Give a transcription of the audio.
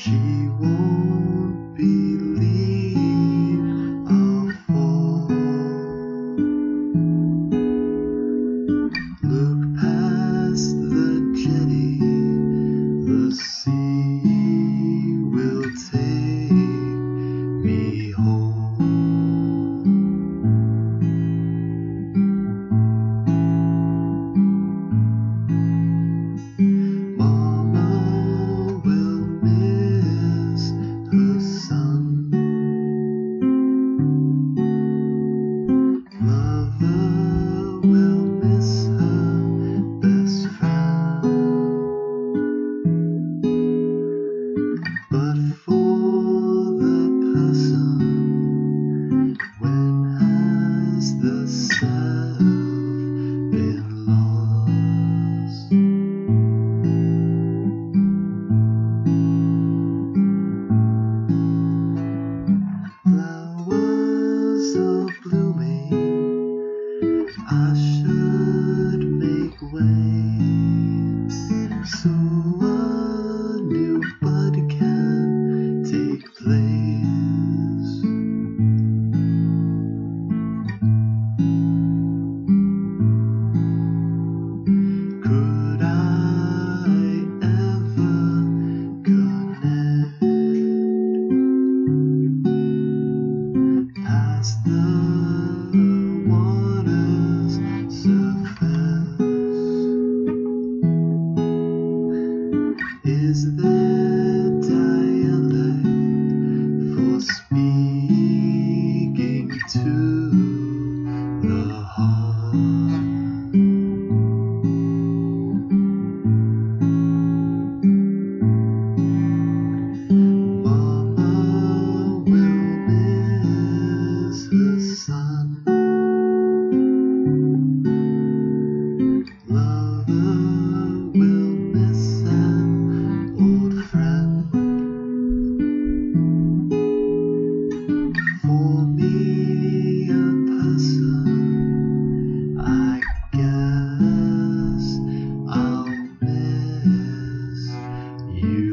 She the self been lost. Flowers are blooming. I should. Is there you.